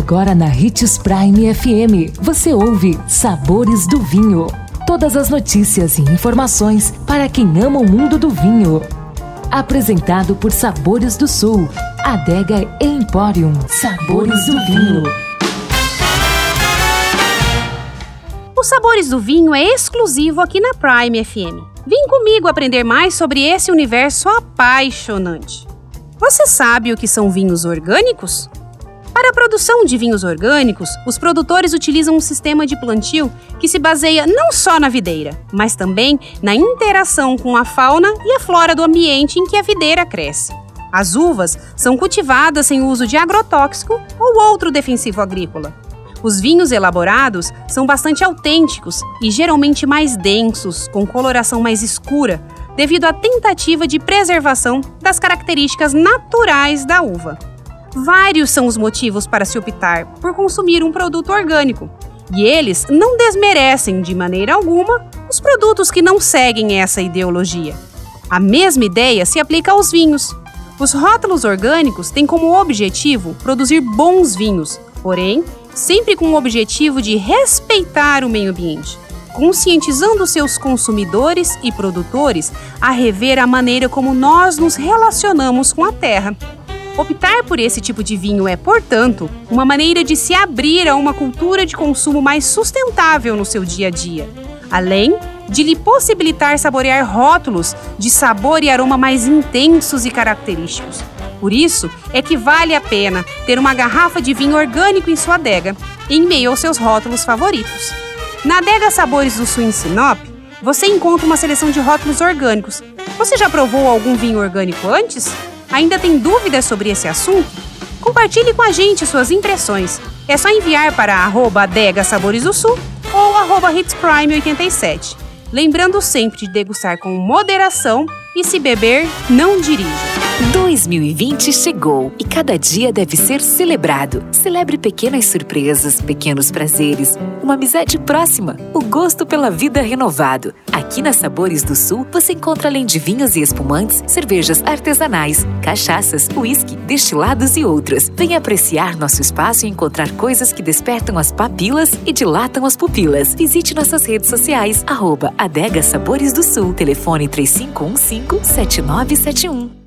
Agora na Ritz Prime FM, você ouve Sabores do Vinho. Todas as notícias e informações para quem ama o mundo do vinho. Apresentado por Sabores do Sul, Adega Emporium. Sabores do Vinho. O Sabores do Vinho é exclusivo aqui na Prime FM. Vem comigo aprender mais sobre esse universo apaixonante. Você sabe o que são vinhos orgânicos? Para a produção de vinhos orgânicos, os produtores utilizam um sistema de plantio que se baseia não só na videira, mas também na interação com a fauna e a flora do ambiente em que a videira cresce. As uvas são cultivadas sem uso de agrotóxico ou outro defensivo agrícola. Os vinhos elaborados são bastante autênticos e geralmente mais densos, com coloração mais escura, devido à tentativa de preservação das características naturais da uva. Vários são os motivos para se optar por consumir um produto orgânico, e eles não desmerecem de maneira alguma os produtos que não seguem essa ideologia. A mesma ideia se aplica aos vinhos. Os rótulos orgânicos têm como objetivo produzir bons vinhos, porém, sempre com o objetivo de respeitar o meio ambiente, conscientizando seus consumidores e produtores a rever a maneira como nós nos relacionamos com a terra. Optar por esse tipo de vinho é, portanto, uma maneira de se abrir a uma cultura de consumo mais sustentável no seu dia a dia, além de lhe possibilitar saborear rótulos de sabor e aroma mais intensos e característicos. Por isso é que vale a pena ter uma garrafa de vinho orgânico em sua adega, em meio aos seus rótulos favoritos. Na adega Sabores do Sul em Sinop, você encontra uma seleção de rótulos orgânicos. Você já provou algum vinho orgânico antes? Ainda tem dúvidas sobre esse assunto? Compartilhe com a gente suas impressões. É só enviar para arroba Adega Sabores do Sul ou arroba HitsPrime87. Lembrando sempre de degustar com moderação e se beber, não dirija. 2020 chegou e cada dia deve ser celebrado. Celebre pequenas surpresas, pequenos prazeres, uma amizade próxima, o gosto pela vida renovado. Aqui na Sabores do Sul você encontra além de vinhos e espumantes, cervejas artesanais, cachaças, uísque, destilados e outras. Venha apreciar nosso espaço e encontrar coisas que despertam as papilas e dilatam as pupilas. Visite nossas redes sociais, arroba Adega Sabores do Sul, telefone 3515 7971.